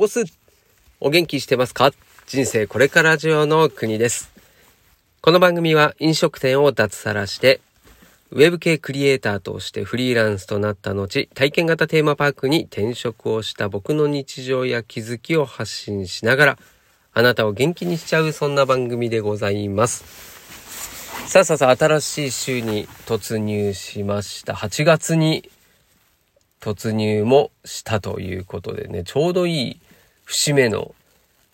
オスお元気してますか？人生これからジオの国です。この番組は飲食店を脱サラして、ウェブ系クリエイターとしてフリーランスとなった後、体験型テーマパークに転職をした僕の日常や気づきを発信しながら、あなたを元気にしちゃうそんな番組でございます。さあさあさあ、新しい週に突入しました。8月に突入もしたということでね、ちょうどいい節目の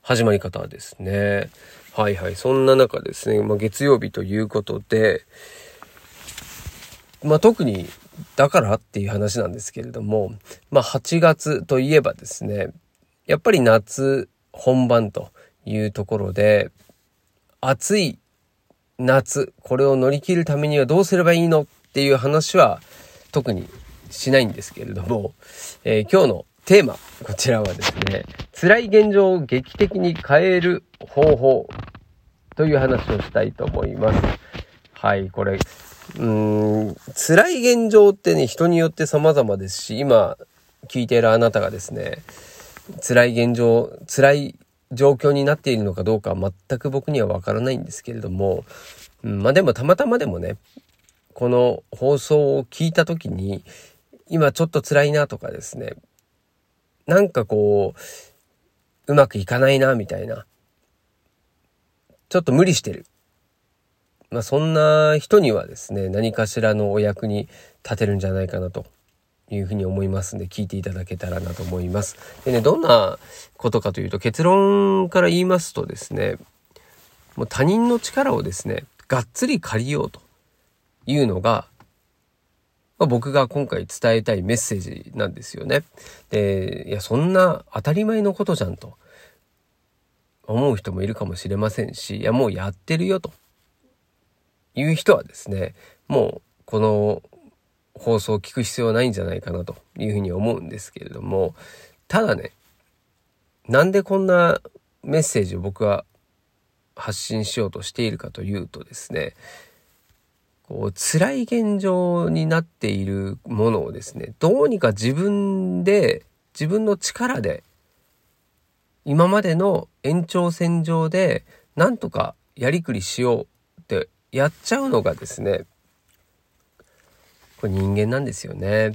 始まり方ですね。はいはい。そんな中ですね、まあ、月曜日ということで、まあ、特にだからっていう話なんですけれども、まあ、8月といえばですね、やっぱり夏本番というところで、暑い夏、これを乗り切るためにはどうすればいいのっていう話は特にしないんですけれども、えー、今日のテーマ、こちらはですね、辛い現状を劇的に変える方法という話をしたいと思います。はい、これ、うーん、辛い現状ってね、人によって様々ですし、今聞いているあなたがですね、辛い現状、辛い状況になっているのかどうか全く僕にはわからないんですけれども、うん、まあでもたまたまでもね、この放送を聞いた時に、今ちょっと辛いなとかですね、なんかこう、うまくいかないな、みたいな。ちょっと無理してる。まあそんな人にはですね、何かしらのお役に立てるんじゃないかなというふうに思いますんで、聞いていただけたらなと思います。でね、どんなことかというと、結論から言いますとですね、もう他人の力をですね、がっつり借りようというのが、まあ、僕が今回伝えたいメッセージなんですよね。で、いや、そんな当たり前のことじゃんと思う人もいるかもしれませんし、いや、もうやってるよという人はですね、もうこの放送を聞く必要はないんじゃないかなというふうに思うんですけれども、ただね、なんでこんなメッセージを僕は発信しようとしているかというとですね、こう辛い現状になっているものをですね、どうにか自分で、自分の力で、今までの延長線上で、なんとかやりくりしようってやっちゃうのがですね、これ人間なんですよね。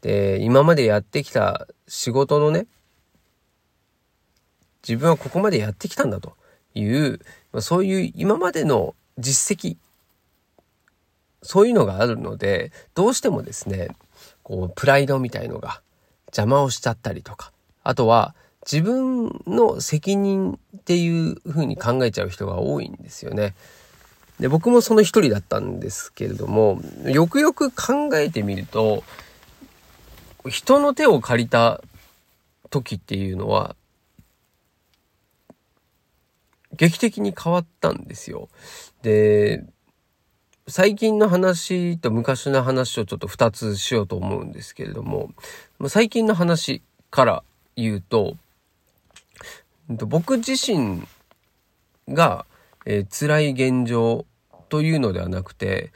で、今までやってきた仕事のね、自分はここまでやってきたんだという、そういう今までの実績そういうのがあるので、どうしてもですね、こう、プライドみたいのが邪魔をしちゃったりとか、あとは自分の責任っていう風に考えちゃう人が多いんですよね。で、僕もその一人だったんですけれども、よくよく考えてみると、人の手を借りた時っていうのは、劇的に変わったんですよ。で、最近の話と昔の話をちょっと2つしようと思うんですけれども、最近の話から言うと、僕自身が、えー、辛い現状というのではなくて、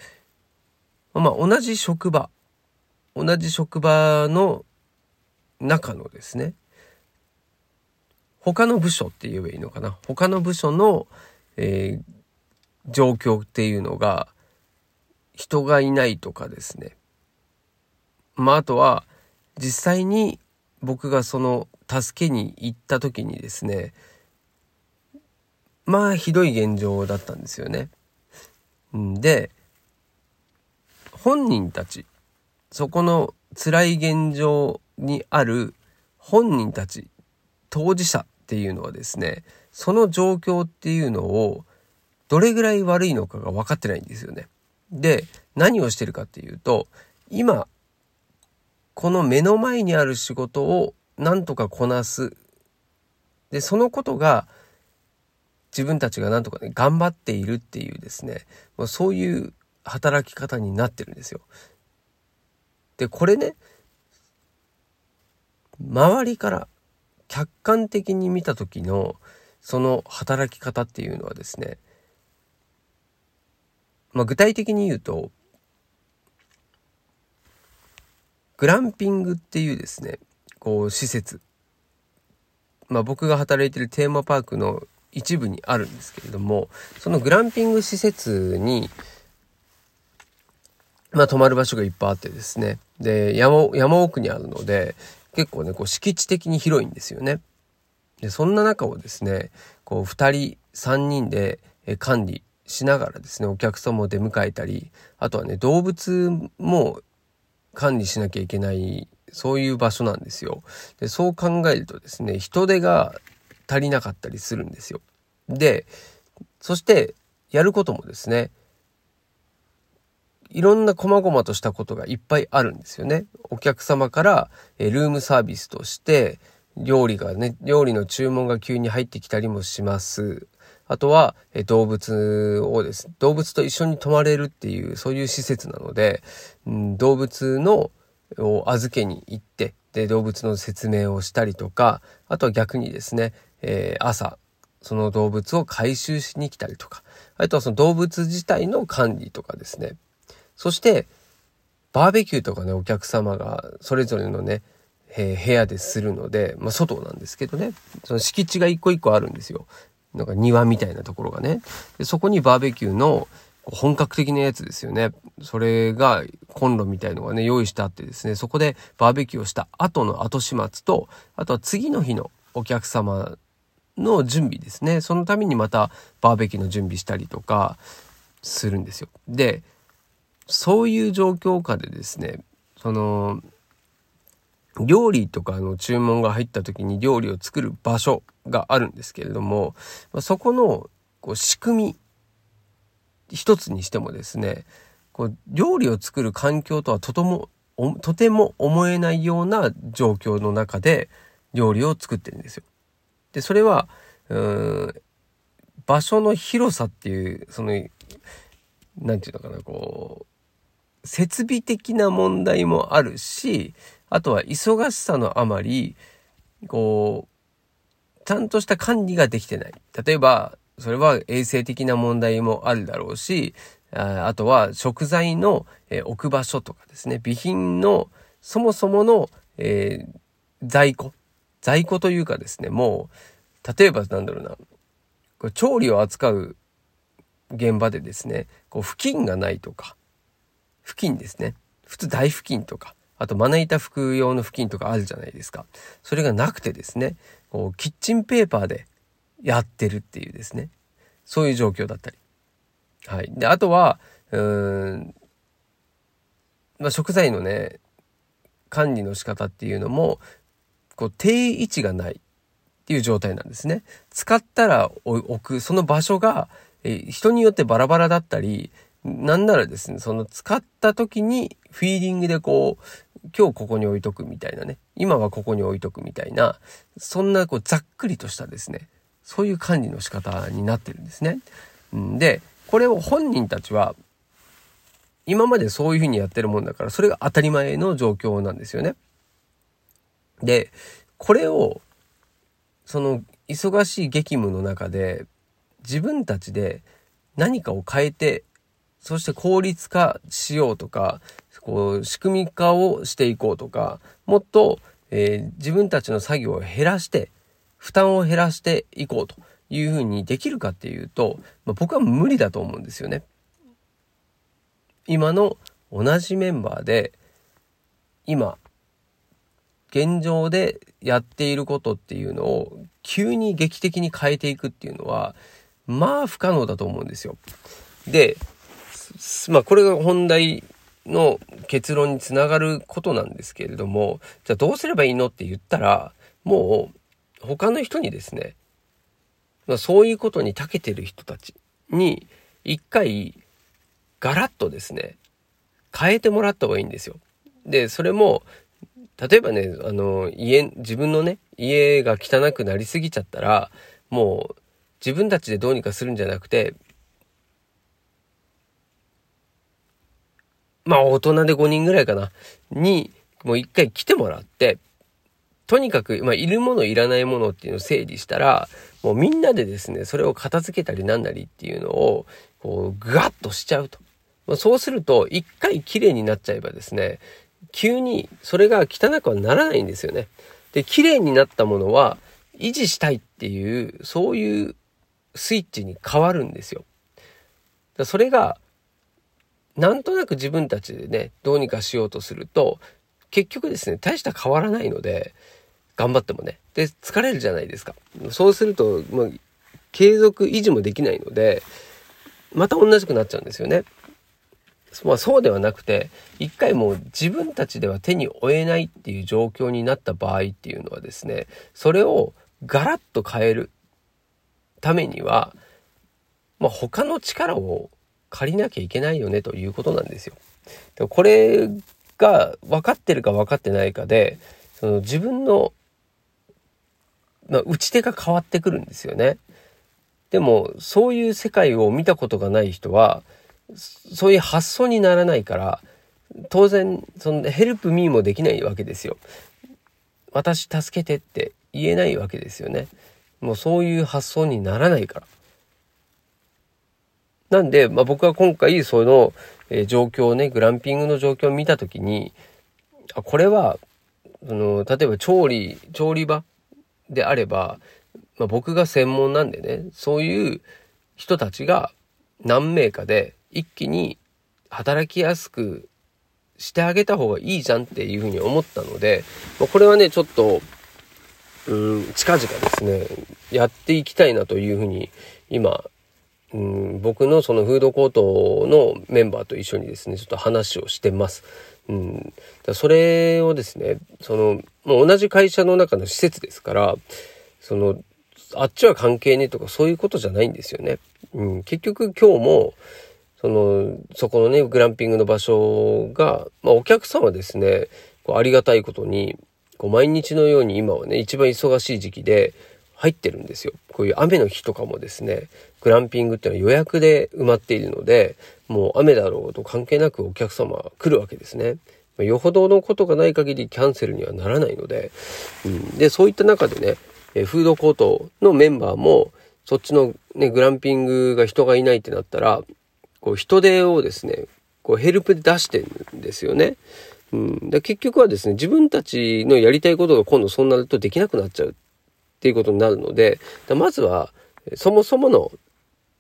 まあ同じ職場、同じ職場の中のですね、他の部署って言えばいいのかな。他の部署の、えー、状況っていうのが、人がいないとかですね。まあ、あとは、実際に僕がその助けに行った時にですね、まあ、ひどい現状だったんですよね。で、本人たち、そこの辛い現状にある本人たち、当事者っていうのはですね、その状況っていうのをどれぐらい悪いのかが分かってないんですよね。で、何をしてるかっていうと、今、この目の前にある仕事をなんとかこなす。で、そのことが、自分たちがなんとかね、頑張っているっていうですね、もうそういう働き方になってるんですよ。で、これね、周りから客観的に見た時のその働き方っていうのはですね、まあ、具体的に言うと、グランピングっていうですね、こう、施設まあ僕が働いてるテーマパークの一部にあるんですけれども、そのグランピング施設に、まあ泊まる場所がいっぱいあってですね。で、山、山奥にあるので、結構ね、こう敷地的に広いんですよね。で、そんな中をですね、こう二人、三人で管理しながらですね、お客様を出迎えたり、あとはね、動物も管理しなきゃいけない、そういう場所なんですよ。で、そう考えるとですね、人手が足りなかったりするんですよ。で、そしてやることもですね、いろんな細々としたことがいっぱいあるんですよね。お客様からえルームサービスとして料理がね、料理の注文が急に入ってきたりもします。あとは、え動物をです、ね動物と一緒に泊まれるっていう、そういう施設なので、うん、動物のを預けに行って、で、動物の説明をしたりとか、あとは逆にですね、えー、朝、その動物を回収しに来たりとか、あとはその動物自体の管理とかですね。そして、バーベキューとかね、お客様がそれぞれのね、えー、部屋でするので、まあ、外なんですけどね、その敷地が一個一個あるんですよ。なんか庭みたいなところがね。でそこにバーベキューの本格的なやつですよね。それがコンロみたいのがね、用意してあってですね、そこでバーベキューをした後の後始末と、あとは次の日のお客様の準備ですね。そのためにまたバーベキューの準備したりとかするんですよ。で、そういう状況下でですね、その、料理とかの注文が入った時に料理を作る場所があるんですけれども、まそこのこう仕組み一つにしてもですね、こう料理を作る環境とはとても、とても思えないような状況の中で料理を作ってるんですよ。で、それは、うん、場所の広さっていう、その、なんていうのかな、こう、設備的な問題もあるし、あとは忙しさのあまり、こう、ちゃんとした管理ができてない。例えば、それは衛生的な問題もあるだろうし、あとは食材の、置く場所とかですね、備品のそもそもの、えー、在庫。在庫というかですね、もう、例えばなんだろうな、これ調理を扱う現場でですね、こう、布巾がないとか、布巾ですね。普通大布巾とか、あとまな板拭く用の布巾とかあるじゃないですか。それがなくてですね、こうキッチンペーパーでやってるっていうですね、そういう状況だったり。はい。で、あとは、うーん、まあ、食材のね、管理の仕方っていうのも、こう定位置がないっていう状態なんですね。使ったら置く、その場所が、え人によってバラバラだったり、なんならですね、その使った時にフィーリングでこう、今日ここに置いとくみたいなね、今はここに置いとくみたいな、そんなこうざっくりとしたですね、そういう管理の仕方になってるんですね。で、これを本人たちは、今までそういうふうにやってるもんだから、それが当たり前の状況なんですよね。で、これを、その忙しい激務の中で、自分たちで何かを変えて、そして効率化しようとか、こう、仕組み化をしていこうとか、もっと、えー、自分たちの作業を減らして、負担を減らしていこうというふうにできるかっていうと、まあ、僕は無理だと思うんですよね。今の同じメンバーで、今、現状でやっていることっていうのを急に劇的に変えていくっていうのは、まあ不可能だと思うんですよ。で、まあこれが本題の結論につながることなんですけれども、じゃあどうすればいいのって言ったら、もう他の人にですね、まあ、そういうことに長けてる人たちに一回ガラッとですね、変えてもらった方がいいんですよ。で、それも、例えばね、あの、家、自分のね、家が汚くなりすぎちゃったら、もう自分たちでどうにかするんじゃなくて、まあ大人で5人ぐらいかな、に、もう一回来てもらって、とにかく、まあ、いるものいらないものっていうのを整理したら、もうみんなでですね、それを片付けたりなんなりっていうのを、こう、ガッとしちゃうと。まあ、そうすると、一回綺麗になっちゃえばですね、急にそれが汚くはならないんですよね。で、綺麗になったものは、維持したいっていう、そういうスイッチに変わるんですよ。それが、なんとなく自分たちでね、どうにかしようとすると、結局ですね、大した変わらないので、頑張ってもね。で、疲れるじゃないですか。そうすると、まあ、継続維持もできないので、また同じくなっちゃうんですよね。まあそうではなくて、一回もう自分たちでは手に負えないっていう状況になった場合っていうのはですね、それをガラッと変えるためには、まあ他の力を借りなきゃいけないよねということなんですよ。でこれが分かってるか分かってないかで、その自分の、まあ、打ち手が変わってくるんですよね。でも、そういう世界を見たことがない人は、そういう発想にならないから、当然、そのヘルプミーもできないわけですよ。私助けてって言えないわけですよね。もうそういう発想にならないから。なんで、まあ、僕は今回その、え、状況をね、グランピングの状況を見た時に、あ、これは、その、例えば調理、調理場であれば、まあ、僕が専門なんでね、そういう人たちが何名かで一気に働きやすくしてあげた方がいいじゃんっていうふうに思ったので、まあ、これはね、ちょっと、うん、近々ですね、やっていきたいなというふうに今うん、僕のそのフードコートのメンバーと一緒にですね、ちょっと話をしてます。うん、だそれをですね、その、もう同じ会社の中の施設ですから、その、あっちは関係ねえとかそういうことじゃないんですよね。うん、結局今日も、その、そこのね、グランピングの場所が、まあお客さんはですね、こうありがたいことに、こう毎日のように今はね、一番忙しい時期で入ってるんですよ。こういう雨の日とかもですね、グランピングっていうのは予約で埋まっているので、もう雨だろうと関係なくお客様来るわけですね。よほどのことがない限りキャンセルにはならないので、うん、で、そういった中でね、えフードコートのメンバーも、そっちのね、グランピングが人がいないってなったら、こう人手をですね、こうヘルプで出してるんですよね。うん、で結局はですね、自分たちのやりたいことが今度そうなるとできなくなっちゃうっていうことになるので、まずは、そもそもの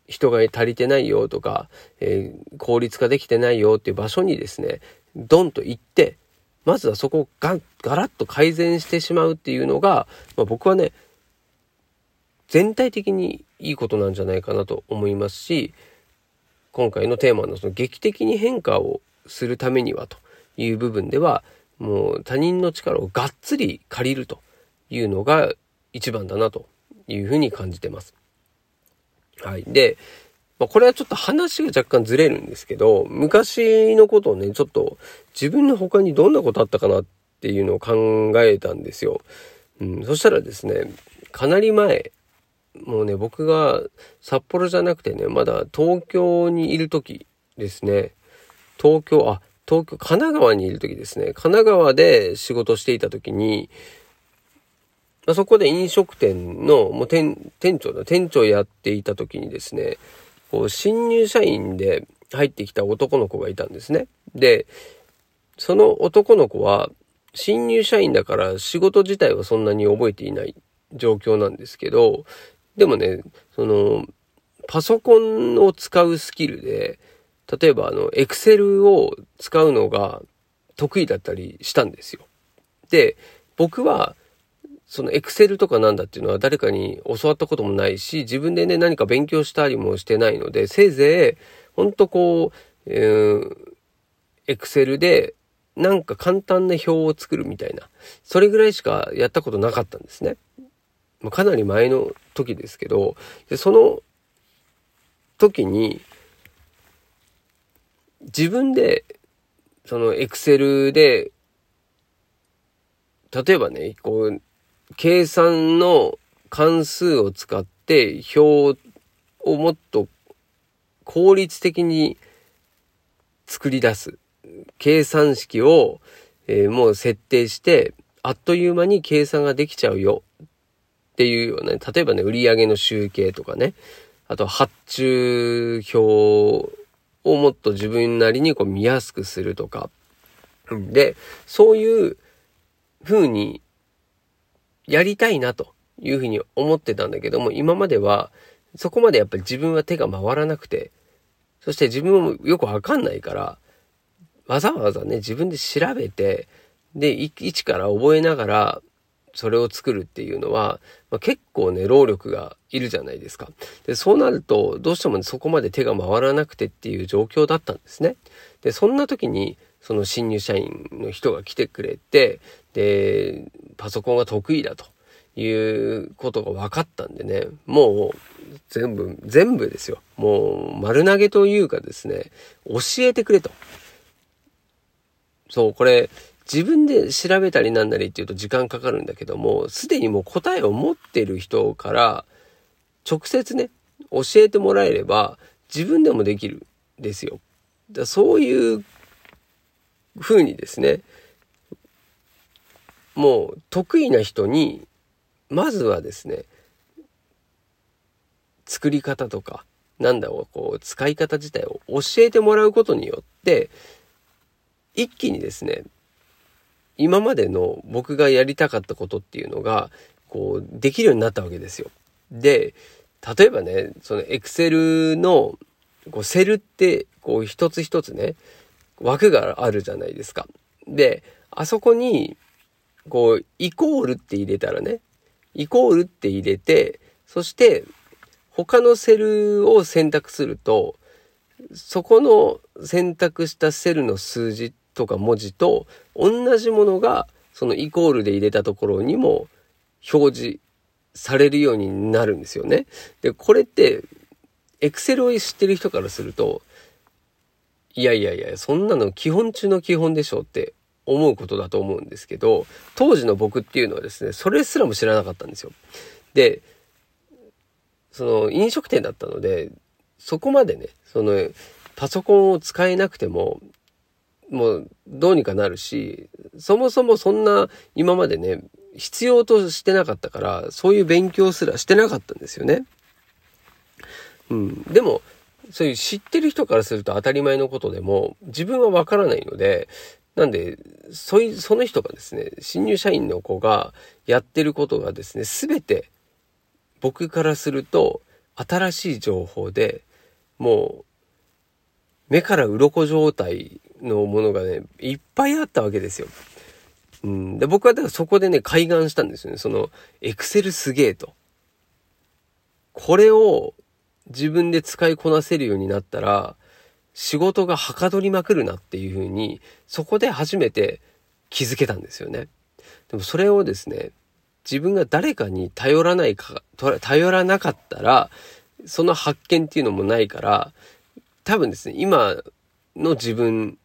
人が足りてないよとか、えー、効率化できてないよっていう場所にですね、ドンと行って、まずはそこをガガラッと改善してしまうっていうのが、まあ、僕はね、全体的にいいことなんじゃないかなと思いますし、今回のテーマのその劇的に変化をするためにはという部分では、もう他人の力をがっつり借りるというのが一番だなというふうに感じてます。はい。で、まあ、これはちょっと話が若干ずれるんですけど、昔のことをね、ちょっと自分の他にどんなことあったかなっていうのを考えたんですよ。うん、そしたらですね、かなり前、もうね、僕が札幌じゃなくてね、まだ東京にいる時ですね、東京、あ、東京、神奈川にいる時ですね、神奈川で仕事していた時に、そこで飲食店のもう店店長の店長やっていた時にですね、こう新入社員で入ってきた男の子がいたんですね。で、その男の子は新入社員だから仕事自体はそんなに覚えていない状況なんですけど、でもね、その、パソコンを使うスキルで、例えばあの、エクセルを使うのが得意だったりしたんですよ。で、僕はそのエクセルとかなんだっていうのは誰かに教わったこともないし、自分でね、何か勉強したりもしてないので、せいぜい、ほんとこう、えー、エクセルで、なんか簡単な表を作るみたいな、それぐらいしかやったことなかったんですね。まあ、かなり前の時ですけど、でその時に、自分で、そのエクセルで、例えばね、こう、計算の関数を使って表をもっと効率的に作り出す。計算式を、えー、もう設定して、あっという間に計算ができちゃうよっていうような、例えばね、売上の集計とかね、あと発注表をもっと自分なりにこう見やすくするとか。で、そういう風にやりたいなというふうに思ってたんだけども、今まではそこまでやっぱり自分は手が回らなくて、そして自分もよくわかんないから、わざわざね、自分で調べて、で、一から覚えながら、それを作るっていうのは、まあ、結構ね、労力がいるじゃないですか。で、そうなると、どうしても、ね、そこまで手が回らなくてっていう状況だったんですね。で、そんな時に、その新入社員の人が来てくれて、で、パソコンが得意だということが分かったんでね、もう全部、全部ですよ。もう丸投げというかですね、教えてくれと。そう、これ、自分で調べたりなんなりっていうと時間かかるんだけども、すでにもう答えを持ってる人から直接ね、教えてもらえれば自分でもできるんですよ。だそういう風にですね、もう得意な人に、まずはですね、作り方とか、なんだろう、こう、使い方自体を教えてもらうことによって、一気にですね、今までの僕がやりたかったことっていうのが、こう、できるようになったわけですよ。で、例えばね、そのエクセルの、こう、セルって、こう、一つ一つね、枠があるじゃないですか。で、あそこに、こう、イコールって入れたらね、イコールって入れて、そして、他のセルを選択すると、そこの選択したセルの数字とか文字と同じものがそのイコールで入れたところにも表示されるようになるんですよね。で、これって、エクセルを知ってる人からすると、いやいやいや、そんなの基本中の基本でしょって思うことだと思うんですけど、当時の僕っていうのはですね、それすらも知らなかったんですよ。で、その飲食店だったので、そこまでね、そのパソコンを使えなくても、もうどうにかなるし、そもそもそんな今までね、必要としてなかったから、そういう勉強すらしてなかったんですよね。うん。でも、そういう知ってる人からすると当たり前のことでも、自分はわからないので、なんで、そい、その人がですね、新入社員の子がやってることがですね、すべて僕からすると新しい情報で、もう、目から鱗状態のものがね、いっぱいあったわけですよ。うん、で僕はだからそこでね、開眼したんですよね。その、エクセルすげえと。これを自分で使いこなせるようになったら、仕事がはかどりまくるなっていうふうに、そこで初めて気づけたんですよね。でもそれをですね、自分が誰かに頼らないか、頼らなかったら、その発見っていうのもないから、多分ですね、今の自分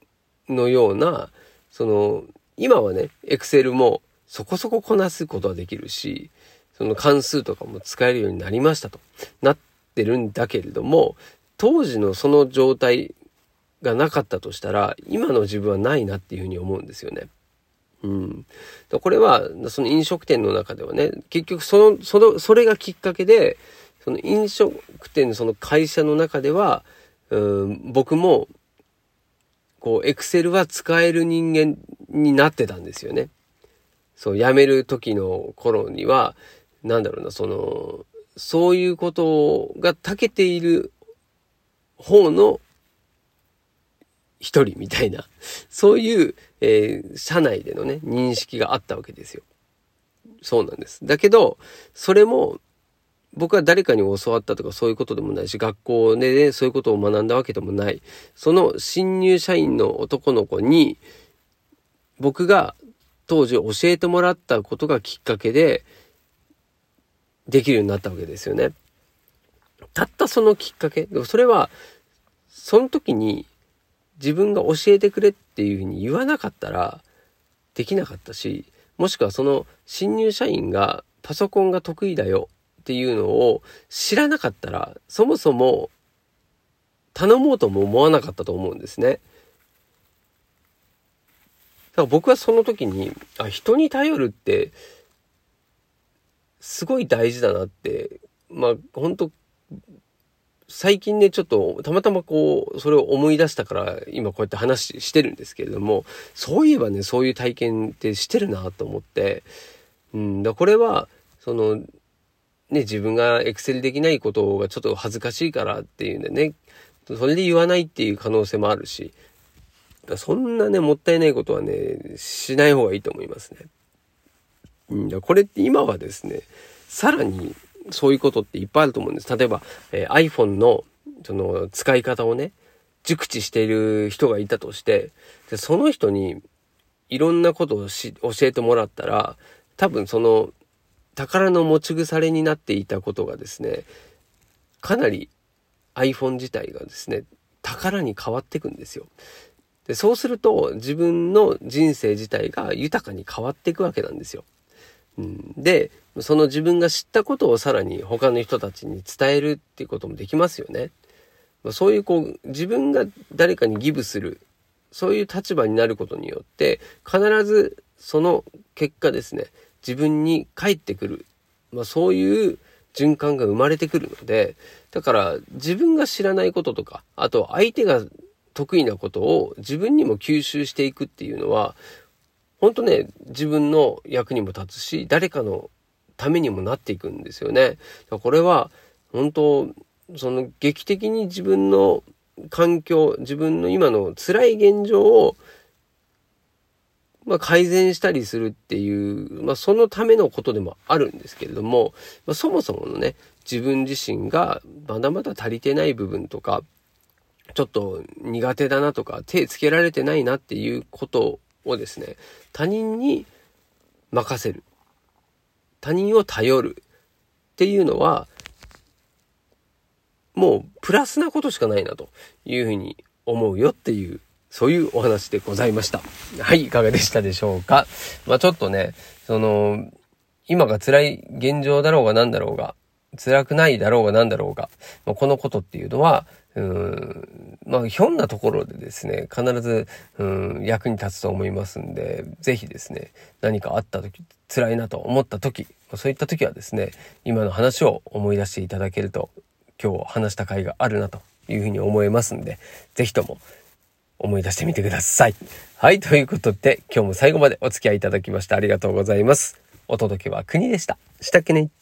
のような、その、今はね、エクセルもそこそここなすことはできるし、その関数とかも使えるようになりましたとなってるんだけれども、当時のその状態がなかったとしたら、今の自分はないなっていうふうに思うんですよね。うん。これは、その飲食店の中ではね、結局その、その、それがきっかけで、その飲食店のその会社の中では、うん、僕もこう、エクセルは使える人間になってたんですよね。そう、辞める時の頃には、なんだろうな、その、そういうことが長けている方の一人みたいな、そういう、えー、社内でのね、認識があったわけですよ。そうなんです。だけど、それも、僕は誰かに教わったとかそういうことでもないし、学校で、ね、そういうことを学んだわけでもない。その新入社員の男の子に、僕が当時教えてもらったことがきっかけで、できるようになったわけですよね。たったそのきっかけ。でもそれは、その時に自分が教えてくれっていうふうに言わなかったらできなかったし、もしくはその新入社員がパソコンが得意だよっていうのを知らなかったら、そもそも頼もうとも思わなかったと思うんですね。だから僕はその時に、あ、人に頼るって、すごい大事だなって、まあ、本当最近ね、ちょっと、たまたまこう、それを思い出したから、今こうやって話してるんですけれども、そういえばね、そういう体験ってしてるなと思って、うん、だこれは、その、ね、自分がエクセルできないことがちょっと恥ずかしいからっていうんでね、それで言わないっていう可能性もあるし、そんなね、もったいないことはね、しない方がいいと思いますね。うん、これって今はですね、さらにそういうことっていっぱいあると思うんです。例えば、えー、iPhone のその使い方をね、熟知している人がいたとして、でその人にいろんなことをし教えてもらったら、多分その宝の持ち腐れになっていたことがですね、かなり iPhone 自体がですね、宝に変わっていくんですよ。でそうすると自分の人生自体が豊かに変わっていくわけなんですよ。で、その自分が知ったことをさらに他の人たちに伝えるっていうこともできますよね。そういうこう、自分が誰かにギブする、そういう立場になることによって、必ずその結果ですね、自分に返ってくる。まあそういう循環が生まれてくるので、だから自分が知らないこととか、あと相手が得意なことを自分にも吸収していくっていうのは、本当ね、自分の役にも立つし、誰かのためにもなっていくんですよね。これは、本当その劇的に自分の環境、自分の今の辛い現状を、まあ、改善したりするっていう、まあ、そのためのことでもあるんですけれども、まあ、そもそものね、自分自身がまだまだ足りてない部分とか、ちょっと苦手だなとか、手つけられてないなっていうことをですね、他人に任せる。他人を頼るっていうのは、もうプラスなことしかないなというふうに思うよっていう、そういうお話でございました。はい、いかがでしたでしょうか。まあちょっとね、その、今が辛い現状だろうが何だろうが、辛くないだろうが何だろうが、まあ、このことっていうのは、うん、まあ、ひょんなところでですね、必ず、うん、役に立つと思いますんで、ぜひですね、何かあった時、辛いなと思った時、そういった時はですね、今の話を思い出していただけると、今日話した回があるなというふうに思いますんで、ぜひとも思い出してみてください。はい、ということで、今日も最後までお付き合いいただきましてありがとうございます。お届けは国でした。したっけね